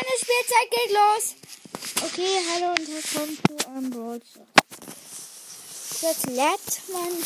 meine Spielzeit geht los. Okay, hallo und willkommen zu einem Brawl Jetzt lädt mein